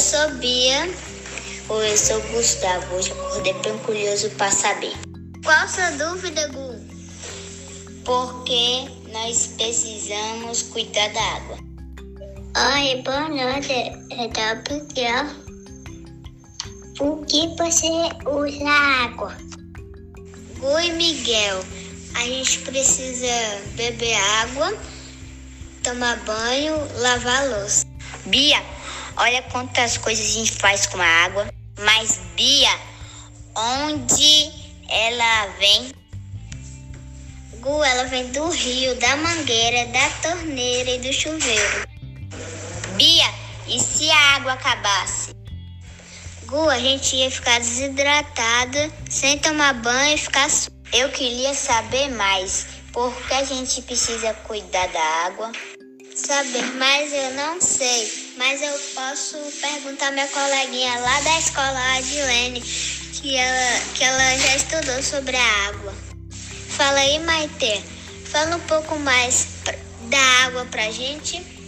sou Bia. Oi, eu sou Gustavo. Hoje acordei bem curioso para saber. Qual sua dúvida, Gu? Por que nós precisamos cuidar da água? Oi, boa noite. É Gabriel. Por que você usa água? Gu e Miguel, a gente precisa beber água, tomar banho, lavar louça. Bia, olha quantas coisas a gente faz com a água. Mas, Bia, onde ela vem? Gu, ela vem do rio, da mangueira, da torneira e do chuveiro. Bia, e se a água acabasse? Gu, a gente ia ficar desidratada, sem tomar banho e ficar. Eu queria saber mais. Por que a gente precisa cuidar da água? Saber mais eu não sei, mas eu posso perguntar à minha coleguinha lá da escola, a Adilene, que ela, que ela já estudou sobre a água. Fala aí, Maite, fala um pouco mais da água pra gente.